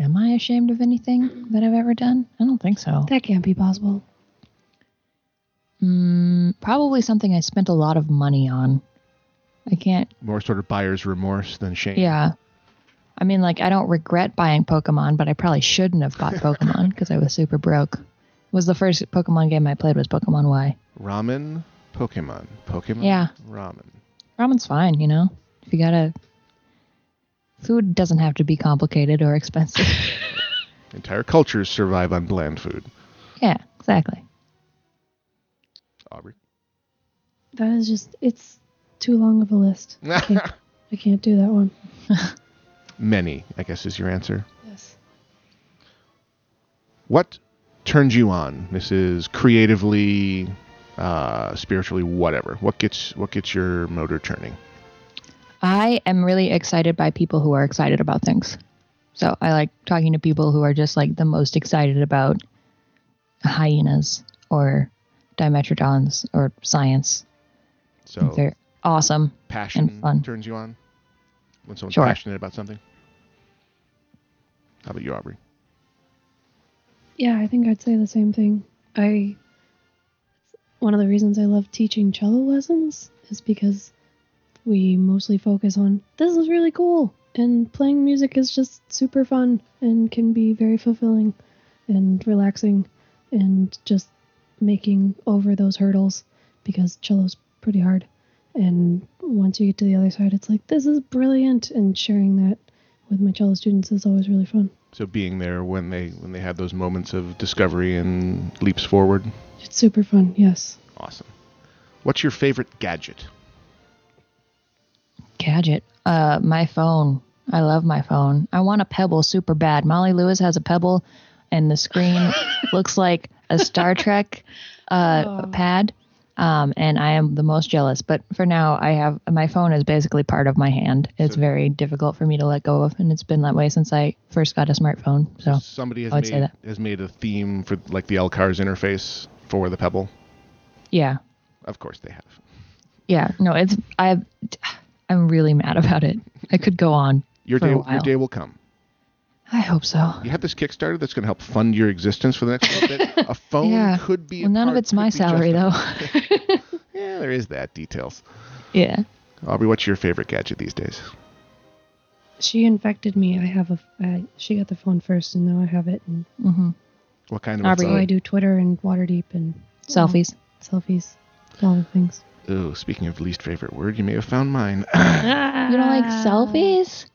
Speaker 3: Am I ashamed of anything that I've ever done? I don't think so.
Speaker 2: that can't be possible.
Speaker 3: Mm, probably something I spent a lot of money on. I can't.
Speaker 1: More sort of buyer's remorse than shame.
Speaker 3: Yeah. I mean, like, I don't regret buying Pokemon, but I probably shouldn't have bought Pokemon because I was super broke. It was the first Pokemon game I played was Pokemon Y.
Speaker 1: Ramen, Pokemon. Pokemon,
Speaker 3: Yeah.
Speaker 1: ramen.
Speaker 3: Ramen's fine, you know. If you gotta, food doesn't have to be complicated or expensive.
Speaker 1: Entire cultures survive on bland food.
Speaker 3: yeah, exactly.
Speaker 1: Aubrey.
Speaker 2: That is just, it's too long of a list. I can't, I can't do that one.
Speaker 1: Many, I guess, is your answer.
Speaker 2: Yes.
Speaker 1: What turns you on? This is creatively, uh, spiritually, whatever. What gets what gets your motor turning?
Speaker 3: I am really excited by people who are excited about things. So I like talking to people who are just like the most excited about hyenas or dimetrodons or science.
Speaker 1: So
Speaker 3: They're awesome.
Speaker 1: passion
Speaker 3: and fun.
Speaker 1: turns you on when someone's
Speaker 3: Sure.
Speaker 1: passionate about something. How about you, Aubrey?
Speaker 2: Yeah, I think I'd say the same thing. I one of the reasons I love teaching cello lessons is because we mostly focus on this is really cool and playing music is just super fun and can be very fulfilling and relaxing and just making over those hurdles because cello's pretty hard. And once you get to the other side it's like this is brilliant and sharing that with my cello students is always really fun
Speaker 1: So being there when they when they have those moments of discovery and leaps forward.
Speaker 2: it's super fun yes
Speaker 1: Awesome. What's your favorite gadget?
Speaker 3: Gadget. Uh, my phone. I love my phone. I want a Pebble super bad. Molly Lewis has a Pebble, and the screen looks like a Star Trek uh,
Speaker 2: Oh.
Speaker 3: pad. Um, and I am the most jealous. But for now, I have my phone is basically part of my hand. It's
Speaker 1: So-
Speaker 3: very difficult for me to let go of, and it's been that way since I first got a smartphone. So
Speaker 1: Somebody has
Speaker 3: I would
Speaker 1: made
Speaker 3: say that.
Speaker 1: has made a theme for like the LCARS interface for the Pebble.
Speaker 3: yeah,
Speaker 1: Of course they have.
Speaker 3: yeah. No, it's I. I'm really mad about it. I could go on.
Speaker 1: Your day your day will come.
Speaker 3: I hope so.
Speaker 1: You have this Kickstarter that's going to help fund your existence for the next little bit. A phone
Speaker 3: Yeah.
Speaker 1: could be. a
Speaker 3: Well, none of it's my salary though.
Speaker 1: Yeah, there is that details.
Speaker 3: yeah.
Speaker 1: Aubrey, what's your favorite gadget these days?
Speaker 2: She infected me. I have a. I, she got the phone first, and now I have it. And
Speaker 3: hmm
Speaker 1: What kind of?
Speaker 3: Aubrey,
Speaker 2: so I do Twitter and Waterdeep and
Speaker 3: Selfies.
Speaker 2: selfies, all the things.
Speaker 1: Oh, speaking of least favorite word, you may have found mine.
Speaker 3: You don't like selfies?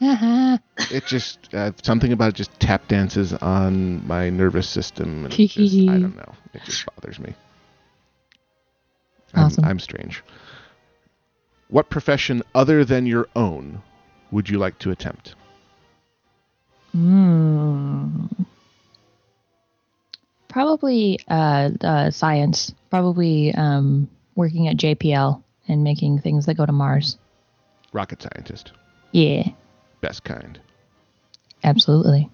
Speaker 1: It just uh, something about it just tap dances on my nervous system. And just, I don't know. It just bothers me. I'm,
Speaker 3: Awesome.
Speaker 1: I'm strange. What profession other than your own would you like to attempt?
Speaker 3: Mm. Probably uh, uh, science. Probably um, working at JPL and making things that go to Mars.
Speaker 1: Rocket scientist,
Speaker 3: Yeah,
Speaker 1: best kind.
Speaker 3: absolutely.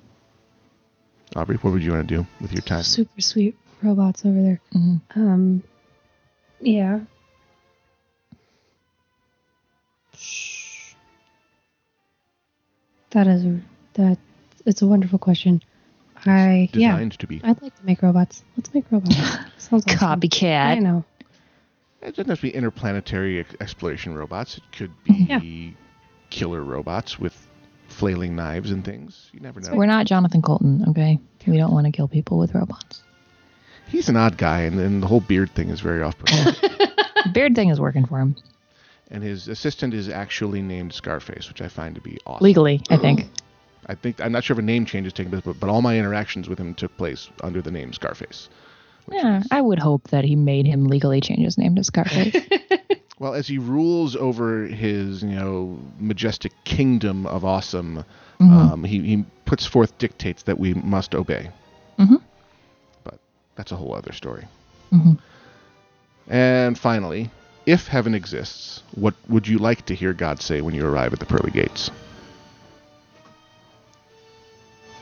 Speaker 1: Aubrey, what would you want to do with your time?
Speaker 2: Super sweet robots over there.
Speaker 3: hmm
Speaker 2: Um, yeah. That is a, that. It's a wonderful question. I yeah.
Speaker 1: Designed to be.
Speaker 2: I'd like to make robots. Let's make robots. Sounds awesome. I know.
Speaker 1: It doesn't have to be interplanetary exploration robots. It could be
Speaker 2: Yeah.
Speaker 1: killer robots with flailing knives and things. You never know.
Speaker 3: We're not Jonathan Coulton, okay? We don't want to kill people with robots.
Speaker 1: He's an odd guy, and then the whole beard thing is very off-putting.
Speaker 3: Beard thing is working for him
Speaker 1: and his assistant is actually named Scarface, which I find to be awesome.
Speaker 3: legally, I think.
Speaker 1: I think I'm not sure if a name change is taking place, but, but all my interactions with him took place under the name Scarface.
Speaker 3: Yeah,
Speaker 1: is-
Speaker 3: I would hope that he made him legally change his name to Scarface.
Speaker 1: well, as he rules over his, you know, majestic kingdom of awesome,
Speaker 3: Mhm.
Speaker 1: um, he, he puts forth dictates that we must obey.
Speaker 3: Mhm.
Speaker 1: But that's a whole other story.
Speaker 3: Mhm.
Speaker 1: And finally, if heaven exists, what would you like to hear God say when you arrive at the pearly gates?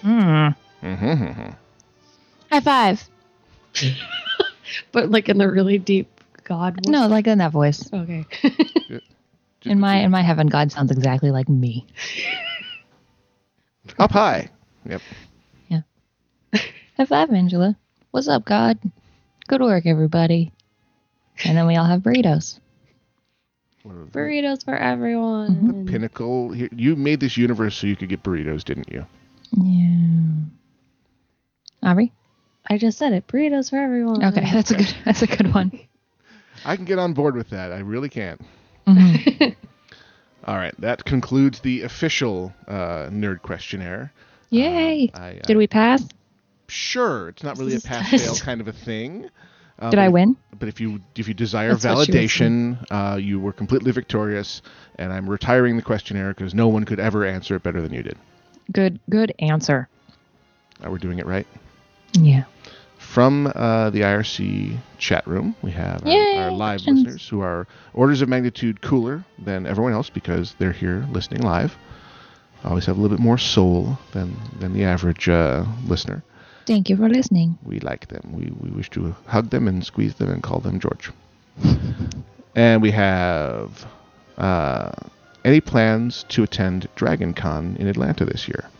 Speaker 1: Mm-hmm.
Speaker 3: High five.
Speaker 2: But like in the really deep God. voice.
Speaker 3: No, like in that voice.
Speaker 2: Okay.
Speaker 3: In my in my heaven, God sounds exactly like me.
Speaker 1: up high. Yep. Yeah.
Speaker 3: High five, Angela. What's up, God? Good work, everybody. And then we all have burritos.
Speaker 2: Burritos for everyone. Mm-hmm.
Speaker 1: The pinnacle. You- You made this universe so you could get burritos, didn't you?
Speaker 3: Yeah. Aubrey.
Speaker 2: I just said it. Burritos for everyone.
Speaker 3: Okay, that's a good that's a good one.
Speaker 1: I can get on board with that. I really can.
Speaker 3: Mhm.
Speaker 1: All right, that concludes the official uh, nerd questionnaire.
Speaker 3: Yay!
Speaker 1: I,
Speaker 3: Did we pass?
Speaker 1: Sure, it's not really a pass-fail kind of a thing. Uh,
Speaker 3: Did I win?
Speaker 1: But if you if you desire
Speaker 2: That's what she was
Speaker 1: validation, uh, you were completely victorious, and I'm retiring the questionnaire because no one could ever answer it better than you did.
Speaker 3: Good good answer.
Speaker 1: Uh, we're doing it right.
Speaker 3: Yeah.
Speaker 1: From uh, the IRC chat room, we have our,
Speaker 3: Yay,
Speaker 1: our live
Speaker 3: questions.
Speaker 1: listeners who are orders of magnitude cooler than everyone else because they're here listening live. Always have a little bit more soul than than the average uh, listener.
Speaker 3: Thank you for listening.
Speaker 1: We like them. We, we wish to hug them and squeeze them and call them George. and we have uh, any plans to attend Dragon Con in Atlanta this year?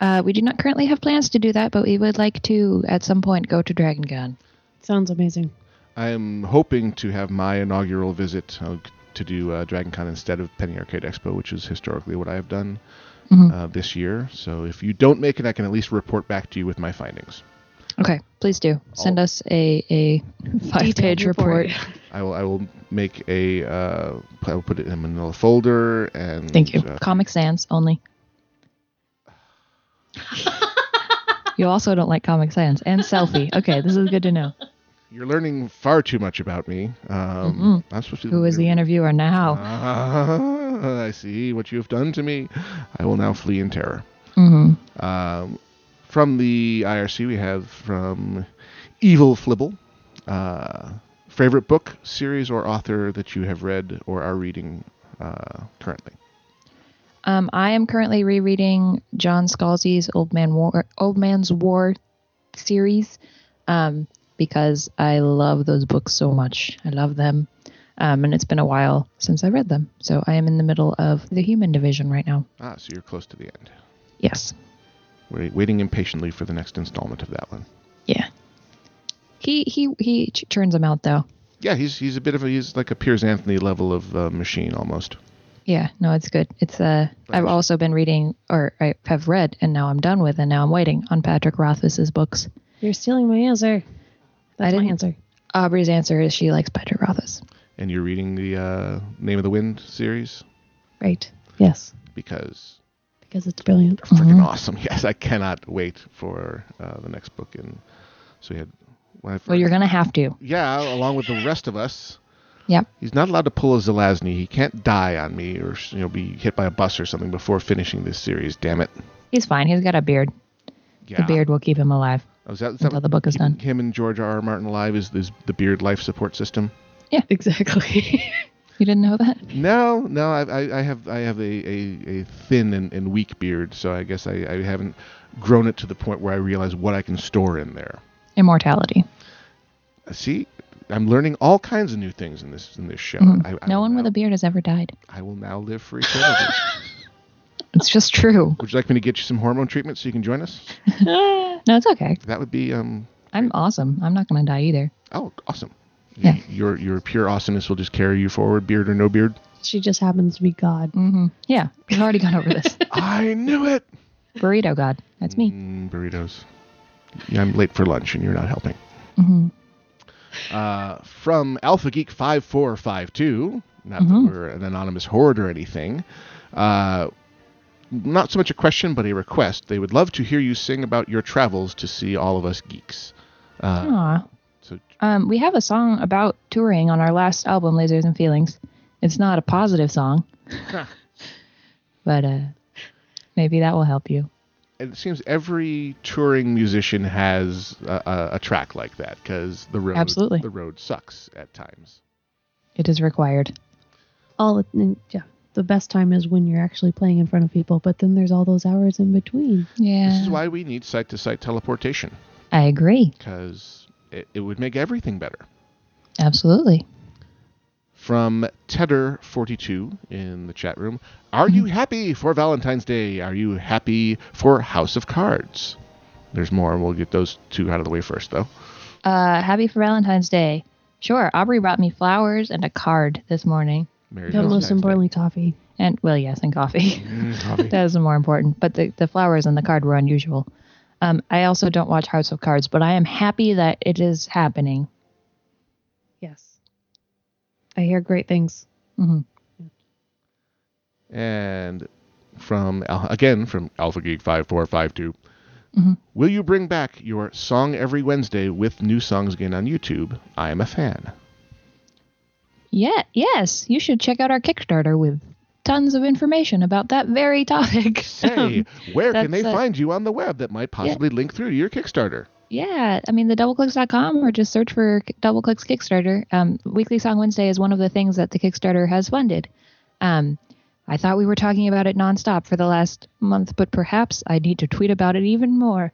Speaker 3: Uh, we do not currently have plans to do that, but we would like to at some point go to Dragon Con.
Speaker 2: Sounds amazing.
Speaker 1: I am hoping to have my inaugural visit uh, to do uh, Dragon Con instead of Penny Arcade Expo, which is historically what I have done
Speaker 3: Mhm.
Speaker 1: uh, this year. So if you don't make it, I can at least report back to you with my findings.
Speaker 3: Okay, please do send
Speaker 1: Oh.
Speaker 3: us a a five page
Speaker 2: Detailed
Speaker 3: report.
Speaker 1: I will I will make a uh, I will put it in a manila folder and
Speaker 3: Thank you.
Speaker 1: uh,
Speaker 3: Comic Sans only. you also don't like Comic Sans and selfie. Okay, this is good to know.
Speaker 1: You're learning far too much about me. Um, I'm supposed to.
Speaker 3: Who is the interviewer now?
Speaker 1: Ah, I see what you have done to me. I will now flee in terror.
Speaker 3: hmm
Speaker 1: Um, from the IRC, we have from Evil Flibble. Uh, favorite book, series, or author that you have read or are reading uh, currently?
Speaker 3: Um, I am currently rereading John Scalzi's Old Man War, Old Man's War series, um, because I love those books so much. I love them, um, and it's been a while since I read them. So I am in the middle of the Human Division right now.
Speaker 1: Ah, so you're close to the end.
Speaker 3: Yes,
Speaker 1: Wait, waiting impatiently for the next installment of that one.
Speaker 3: yeah. He he he ch- churns them out though.
Speaker 1: Yeah, he's he's a bit of a he's like a Piers Anthony level of uh, machine almost.
Speaker 3: Yeah, no, it's good. It's uh, I've also been reading, or I have read, and now I'm done with, and now I'm waiting on Patrick Rothfuss's books.
Speaker 2: You're stealing my answer. That's my
Speaker 3: didn't-
Speaker 2: answer.
Speaker 3: Aubrey's answer is she likes Patrick Rothfuss.
Speaker 1: And you're reading the uh, Name of the Wind series
Speaker 2: Right. Yes.
Speaker 1: because
Speaker 2: Because it's brilliant.
Speaker 1: they're freaking
Speaker 3: Mhm.
Speaker 1: awesome. Yes, I cannot wait for uh, the next book. And so we had when I
Speaker 3: Well, you're gonna have to.
Speaker 1: yeah, along with the rest of us.
Speaker 3: Yep.
Speaker 1: He's not allowed to pull a Zelazny. He can't die on me or you know be hit by a bus or something before finishing this series. Damn it.
Speaker 3: He's fine. He's got a beard.
Speaker 1: Yeah.
Speaker 3: The beard will keep him alive.
Speaker 1: Oh, is that, is that
Speaker 3: until the book is done.
Speaker 1: Him and George R. R. Martin alive is, is the beard life support system.
Speaker 2: Yeah, exactly.
Speaker 3: You didn't know that?
Speaker 1: No, no, I, I, I have I have a, a, a thin and, and weak beard, so I guess I, I haven't grown it to the point where I realize what I can store in there.
Speaker 3: Immortality.
Speaker 1: See, I'm learning all kinds of new things in this in this show.
Speaker 3: Mhm.
Speaker 1: I, I
Speaker 3: no one
Speaker 1: now,
Speaker 3: with a beard has ever died.
Speaker 1: I will now live for eternity.
Speaker 3: It's just true.
Speaker 1: Would you like me to get you some hormone treatment so you can join us?
Speaker 3: no, it's okay.
Speaker 1: That would be um.
Speaker 3: I'm awesome. I'm not gonna die either.
Speaker 1: Oh, awesome.
Speaker 3: Yeah.
Speaker 1: Y- Your your pure awesomeness will just carry you forward, beard or no beard.
Speaker 2: she just happens to be God.
Speaker 3: hmm Yeah, we've already gone over this.
Speaker 1: I knew it.
Speaker 3: Burrito God. That's me.
Speaker 1: Mm, burritos. Yeah, I'm late for lunch and you're not helping.
Speaker 3: hmm
Speaker 1: Uh, from Alpha Geek 5452, not
Speaker 3: Mhm.
Speaker 1: that we're an anonymous horde or anything. Uh, not so much a question, but a request. They would love to hear you sing about your travels to see all of us geeks. Uh,
Speaker 3: Aw.
Speaker 1: so
Speaker 3: Um, we have a song about touring on our last album, Lasers and Feelings. It's not a positive song, but uh, maybe that will help you.
Speaker 1: It seems every touring musician has a, a, a track like that because the road
Speaker 3: Absolutely.
Speaker 1: the road sucks at times.
Speaker 3: It is required.
Speaker 2: All yeah. The best time is when you're actually playing in front of people, but then there's all those hours in between.
Speaker 3: Yeah.
Speaker 1: This is why we need site to site teleportation
Speaker 3: I agree.
Speaker 1: because it, it would make everything better.
Speaker 3: Absolutely.
Speaker 1: From Tedder42 in the chat room, are you happy for Valentine's Day? Are you happy for House of Cards? There's more. We'll get those two out of the way first, though.
Speaker 3: Uh, happy for Valentine's Day. Sure, Aubrey brought me flowers and a card this morning.
Speaker 1: Merry
Speaker 2: But
Speaker 1: Valentine's
Speaker 2: most importantly, coffee.
Speaker 3: And, well, yes, and coffee.
Speaker 1: Mm, coffee.
Speaker 3: that is more important. But the, the flowers and the card were unusual. Um, I also don't watch House of Cards, but I am happy that it is happening.
Speaker 2: I hear great things.
Speaker 3: hmm
Speaker 1: And from again from Alpha Geek five four five two.
Speaker 3: Mhm.
Speaker 1: Will you bring back your song every Wednesday with new songs again on YouTube? I am a fan.
Speaker 3: Yeah, yes, you should check out our Kickstarter with tons of information about that very topic.
Speaker 1: Say, where can they
Speaker 3: uh,
Speaker 1: find you on the web that might possibly link through to your Kickstarter?
Speaker 3: Yeah, I mean the doubleclicks.com or just search for Doubleclicks Kickstarter. Um, Weekly Song Wednesday is one of the things that the Kickstarter has funded. Um, I thought we were talking about it nonstop for the last month, but perhaps I need to tweet about it even more.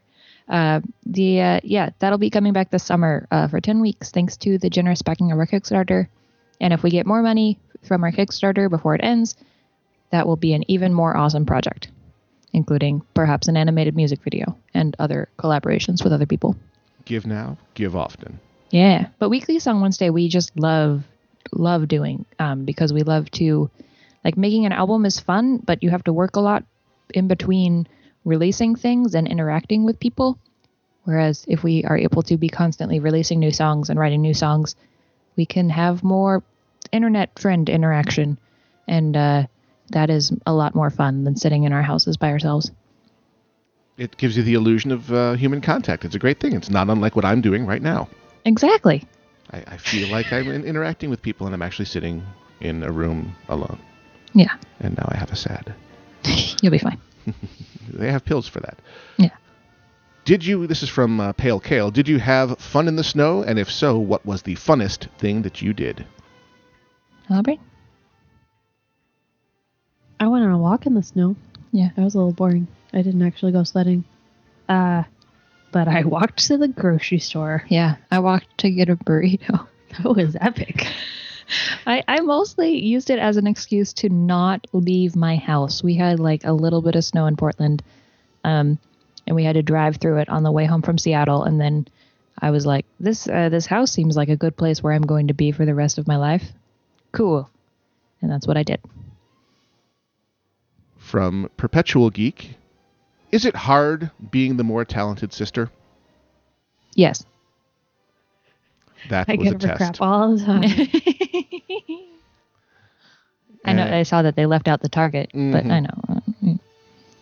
Speaker 3: Uh, the uh, yeah, that'll be coming back this summer uh, for ten weeks, thanks to the generous backing of our Kickstarter. And if we get more money from our Kickstarter before it ends, that will be an even more awesome project, including perhaps an animated music video and other collaborations with other people.
Speaker 1: Give now, give often.
Speaker 3: Yeah, but Weekly Song Wednesday we just love love doing um, because we love to like making an album is fun, but you have to work a lot in between releasing things and interacting with people. Whereas if we are able to be constantly releasing new songs and writing new songs, we can have more internet friend interaction, and uh, that is a lot more fun than sitting in our houses by ourselves.
Speaker 1: It gives you the illusion of uh, human contact. It's a great thing. It's not unlike what I'm doing right now.
Speaker 3: Exactly.
Speaker 1: I, I feel like I'm in- interacting with people and I'm actually sitting in a room alone.
Speaker 3: Yeah,
Speaker 1: And now I have a sad.
Speaker 3: you'll be fine.
Speaker 1: They have pills for that.
Speaker 3: Yeah.
Speaker 1: Did you, this is from uh, Pale Kale, did you have fun in the snow? And if so, what was the funnest thing that you did?
Speaker 3: Aubrey?
Speaker 2: I went on a walk in the snow.
Speaker 3: Yeah.
Speaker 2: That was a little boring. I didn't actually go sledding. Uh, but I walked to the grocery store.
Speaker 3: Yeah, I walked to get a burrito.
Speaker 2: That was epic.
Speaker 3: I, I mostly used it as an excuse to not leave my house. We had like a little bit of snow in Portland, um, and we had to drive through it on the way home from Seattle. And then I was like, "This uh, this house seems like a good place where I'm going to be for the rest of my life." Cool, and that's what I did.
Speaker 1: From Perpetual Geek, is it hard being the more talented sister?
Speaker 3: Yes.
Speaker 1: That
Speaker 2: I
Speaker 1: was a
Speaker 2: get over
Speaker 1: test.
Speaker 2: crap all the time.
Speaker 3: I know.
Speaker 1: Uh,
Speaker 3: I saw that they left out the target, but
Speaker 1: Mhm.
Speaker 3: I know. Uh, mm.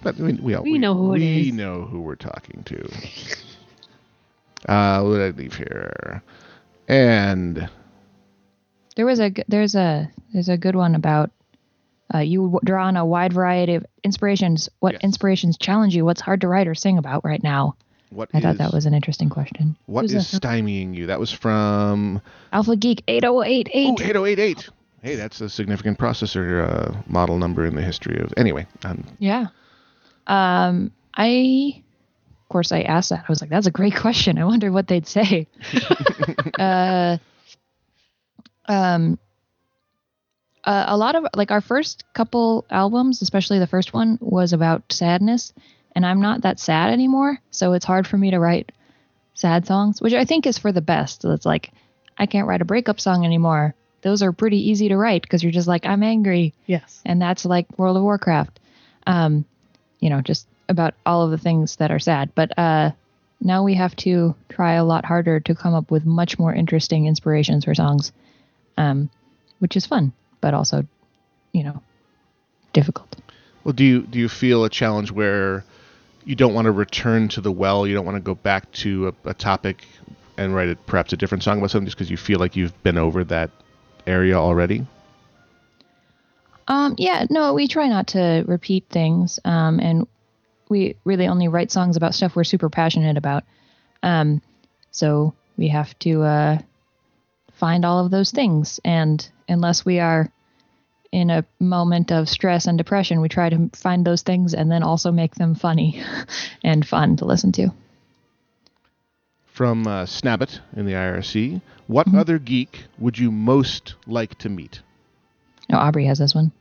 Speaker 1: But we, we, all-
Speaker 2: We know who it
Speaker 1: we
Speaker 2: is.
Speaker 1: know who we're talking to. Uh, what did I leave here? And
Speaker 3: There was a there's a there's a good one about uh, you draw on a wide variety of inspirations. What
Speaker 1: Yes.
Speaker 3: inspirations challenge you? What's hard to write or sing about right now?
Speaker 1: what
Speaker 3: I thought that was an interesting question.
Speaker 1: what is stymieing you? That was from
Speaker 3: Alpha Geek 8088.
Speaker 1: Ooh, 8088. Hey, that's a significant processor uh, model number in the history of. Anyway, um,
Speaker 3: Yeah. Um, I, of course, I asked that. I was like, "That's a great question. I wonder what they'd say." uh, um, uh, a lot of like our first couple albums, especially the first one, was about sadness, and I'm not that sad anymore, so it's hard for me to write sad songs, which I think is for the best. So it's like I can't write a breakup song anymore. Those are pretty easy to write because you're just like, I'm angry
Speaker 2: yes.
Speaker 3: and that's like World of Warcraft. Um, you know, just about all of the things that are sad. But uh, now we have to try a lot harder to come up with much more interesting inspirations for songs, um, which is fun, but also, you know, difficult.
Speaker 1: well, do you do you feel a challenge where you don't want to return to the well? You don't want to go back to a, a topic and write it, perhaps a different song about something, just because you feel like you've been over that area already.
Speaker 3: Um, yeah, no, we try not to repeat things, um, and we really only write songs about stuff we're super passionate about. Um, so we have to uh, find all of those things, and unless we are in a moment of stress and depression, we try to find those things and then also make them funny and fun to listen to.
Speaker 1: From uh, Snabbit in the IRC, what
Speaker 3: Mm-hmm.
Speaker 1: other geek would you most like to meet?
Speaker 3: No, Aubrey has this one.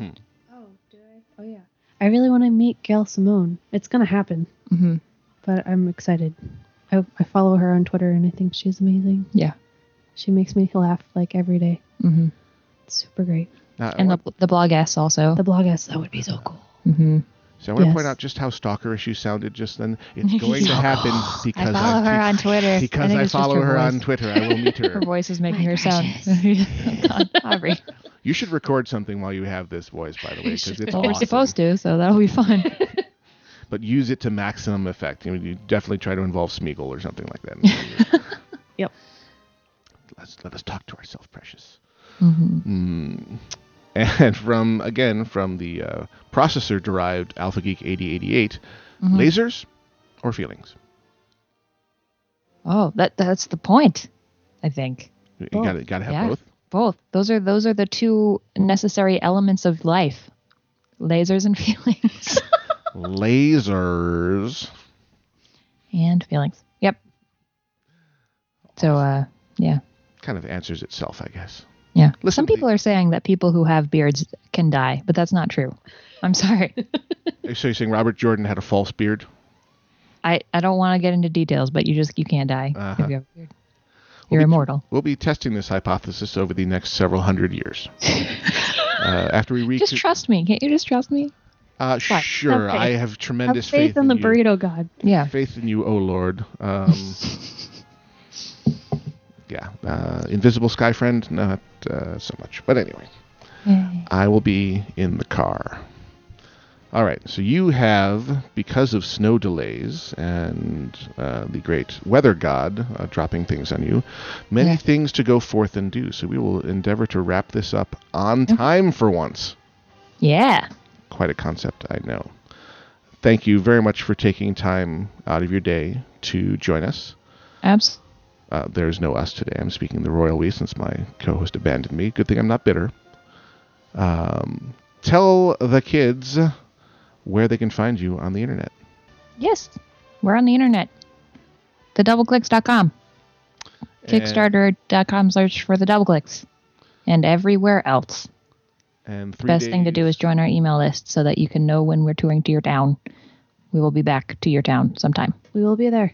Speaker 2: Oh, do I? Oh, yeah. I really want to meet Gail Simone. It's going to happen,
Speaker 3: hmm
Speaker 2: but I'm excited. I, I follow her on Twitter and I think she's amazing.
Speaker 3: Yeah.
Speaker 2: She makes me laugh like every day.
Speaker 3: hmm
Speaker 2: It's super great.
Speaker 1: Now, I
Speaker 3: And the, the blog S also.
Speaker 2: The blog S, that would be so cool.
Speaker 3: hmm
Speaker 1: so I want to point out just how stalkerish you sounded just then. It's going to happen because I
Speaker 3: follow
Speaker 1: I
Speaker 3: her on Twitter.
Speaker 1: because
Speaker 3: think
Speaker 1: I follow her on. Twitter. I will meet her.
Speaker 3: Her voice is making
Speaker 2: My
Speaker 3: her sound. Aubrey.
Speaker 1: You should record something while you have this voice, by the way, because it's
Speaker 3: Well, we're supposed to, so that'll be fun.
Speaker 1: But use it to maximum effect. You, know, you definitely try to involve Smeagol or something like that.
Speaker 2: Yep.
Speaker 1: Let's let us talk to ourselves, precious.
Speaker 3: hmm
Speaker 1: Hmm. And from again from the uh, processor-derived Alpha Geek 8088,
Speaker 3: Mhm.
Speaker 1: lasers or feelings.
Speaker 3: Oh, that that's the point. I think
Speaker 1: You got to got to have
Speaker 3: Yeah.
Speaker 1: both.
Speaker 3: both. Those are those are the two necessary elements of life: lasers and feelings.
Speaker 1: Lasers.
Speaker 3: and feelings. Yep. So, uh, yeah,
Speaker 1: Kind of answers itself, I guess.
Speaker 3: yeah.
Speaker 1: Listen
Speaker 3: Some
Speaker 1: to the-
Speaker 3: people are saying that people who have beards can die, but that's not true. I'm sorry.
Speaker 1: So you're saying Robert Jordan had a false beard?
Speaker 3: I, I don't want to get into details, but you just you can't die
Speaker 1: Uh-huh.
Speaker 3: if you have a beard. You're
Speaker 1: be-
Speaker 3: immortal.
Speaker 1: We'll be testing this hypothesis over the next several hundred years. uh, after we reach,
Speaker 3: Just trust me. Can't you just trust me?
Speaker 1: uh, sure, I have tremendous
Speaker 2: Have faith in the
Speaker 1: you.
Speaker 2: burrito god.
Speaker 3: Yeah.
Speaker 1: Faith in you, O Lord. Um, yeah, uh, invisible sky friend, not uh, so much. But anyway,
Speaker 3: Yay.
Speaker 1: I will be in the car. All right, so you have, because of snow delays and uh, the great weather god uh, dropping things on you, many
Speaker 3: Yeah.
Speaker 1: things to go forth and do. So we will endeavor to wrap this up on
Speaker 3: Yep.
Speaker 1: time for once.
Speaker 3: Yeah.
Speaker 1: Quite a concept, I know. Thank you very much for taking time out of your day to join us.
Speaker 3: Abs.
Speaker 1: Uh, there's no us today. I'm speaking the royal we since my co-host abandoned me. Good thing I'm not bitter. Um, tell the kids where they can find you on the internet.
Speaker 3: Yes. We're on the internet. TheDoubleClicks.com. Kickstarter.com search for the double clicks. And everywhere else.
Speaker 1: And
Speaker 3: The
Speaker 1: three
Speaker 3: best thing to do is join our email list so that you can know when we're touring to your town. We will be back to your town sometime.
Speaker 2: We will be there.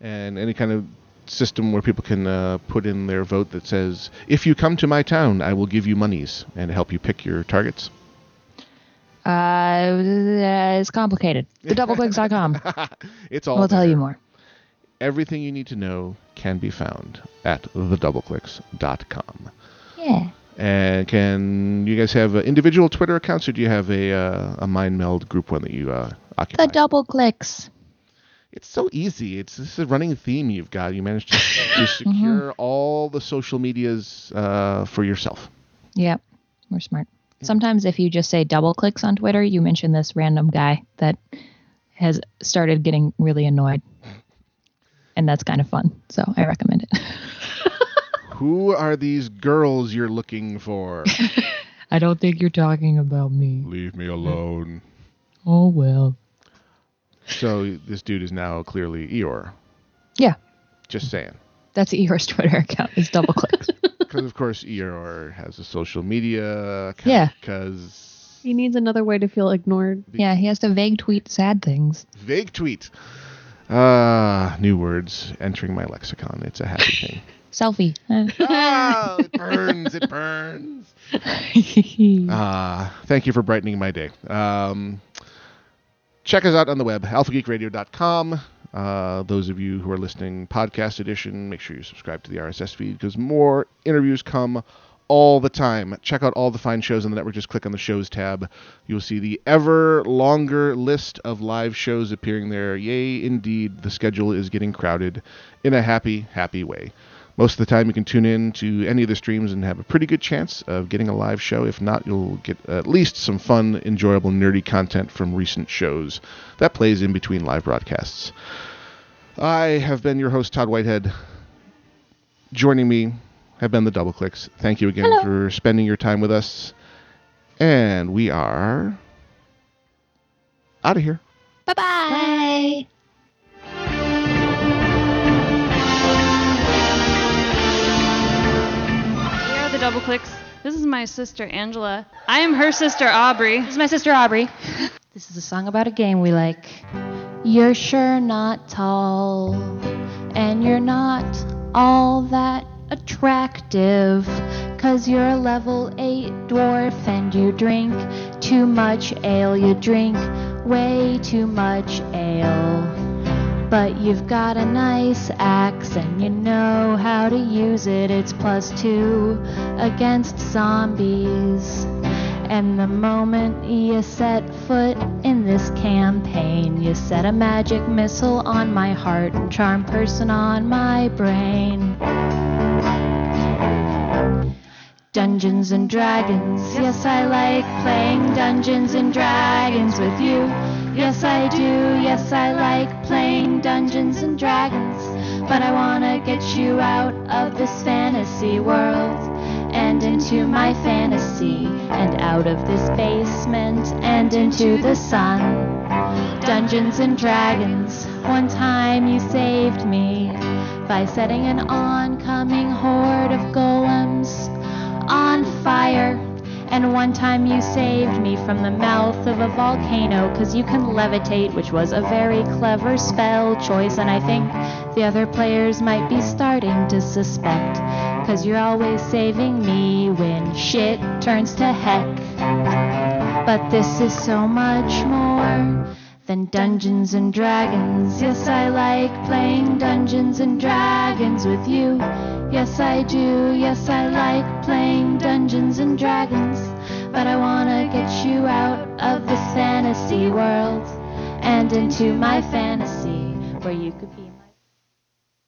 Speaker 1: and any kind of system where people can uh, put in their vote that says, "If you come to my town, I will give you monies and help you pick your targets."
Speaker 3: Uh, it's complicated. TheDoubleClicks.com.
Speaker 1: it's all.
Speaker 3: we'll tell you more.
Speaker 1: Everything you need to know can be found at thedoubleclicks.com.
Speaker 3: Yeah.
Speaker 1: And can you guys have uh, individual Twitter accounts, or do you have a uh, a mind meld group one that you uh, occupy?
Speaker 3: The double clicks.
Speaker 1: It's so easy. It's this is a running theme you've got. You managed to, to
Speaker 3: Mm-hmm.
Speaker 1: secure all the social medias uh, for yourself.
Speaker 3: Yep. We're smart. Sometimes if you just say double clicks on Twitter, you mention this random guy that has started getting really annoyed. And that's kind of fun. So I recommend it.
Speaker 1: Who are these girls you're looking for?
Speaker 3: I don't think you're talking about me.
Speaker 1: Leave me alone.
Speaker 3: Oh, well.
Speaker 1: So this dude is now clearly Eeyore.
Speaker 3: Yeah.
Speaker 1: Just saying.
Speaker 3: That's Eeyore's Twitter account is double clicks.
Speaker 1: Because of course Eeyore has a social media account.
Speaker 3: Yeah.
Speaker 1: Because
Speaker 2: He needs another way to feel ignored.
Speaker 3: yeah, he has to vague tweet sad things.
Speaker 1: vague tweet. Ah, new words entering my lexicon. It's a happy thing.
Speaker 3: Selfie.
Speaker 1: ah, it burns. It burns. Ah, thank you for brightening my day. Um, check us out on the web, alphageekradio.com. Uh, those of you who are listening podcast edition, make sure you subscribe to the RSS feed because more interviews come all the time. Check out all the fine shows on the network. Just click on the shows tab. You'll see the ever longer list of live shows appearing there. Yay, indeed, the schedule is getting crowded in a happy, happy way. Most of the time, you can tune in to any of the streams and have a pretty good chance of getting a live show. If not, you'll get at least some fun, enjoyable, nerdy content from recent shows that plays in between live broadcasts. I have been your host, Todd Whitehead. Joining me have been the Double Clicks. Thank you again
Speaker 3: Hello.
Speaker 1: for spending your time with us. And we are out of here.
Speaker 3: Bye-bye.
Speaker 6: We are Double Clicks. This is my sister Angela. I am her sister Aubrey.
Speaker 3: This is my sister Aubrey.
Speaker 4: This is a song about a game we like. You're sure not tall, and you're not all that attractive. Cause you're a level 8 dwarf, and you drink too much ale. You drink way too much ale. But you've got a nice axe and you know how to use it. It's plus two against zombies. And the moment you set foot in this campaign, you set a magic missile on my heart and charm person on my brain. Dungeons and Dragons. Yes, I like playing Dungeons and Dragons with you. Yes, I do. Yes, I like playing Dungeons and Dragons. But I wanna get you out of this fantasy world and into my fantasy and out of this basement and into the sun. Dungeons and Dragons, one time you saved me by setting an oncoming horde of golems on fire. And one time you saved me from the mouth of a volcano because you can levitate, which was a very clever spell choice. And I think the other players might be starting to suspect because you're always saving me when shit turns to heck. But this is so much more than Dungeons and Dragons. Yes, I like playing Dungeons and Dragons with you. Yes, I do. Yes, I like playing Dungeons and Dragons. But I wanna get you out of this fantasy world and into my fantasy where you could be.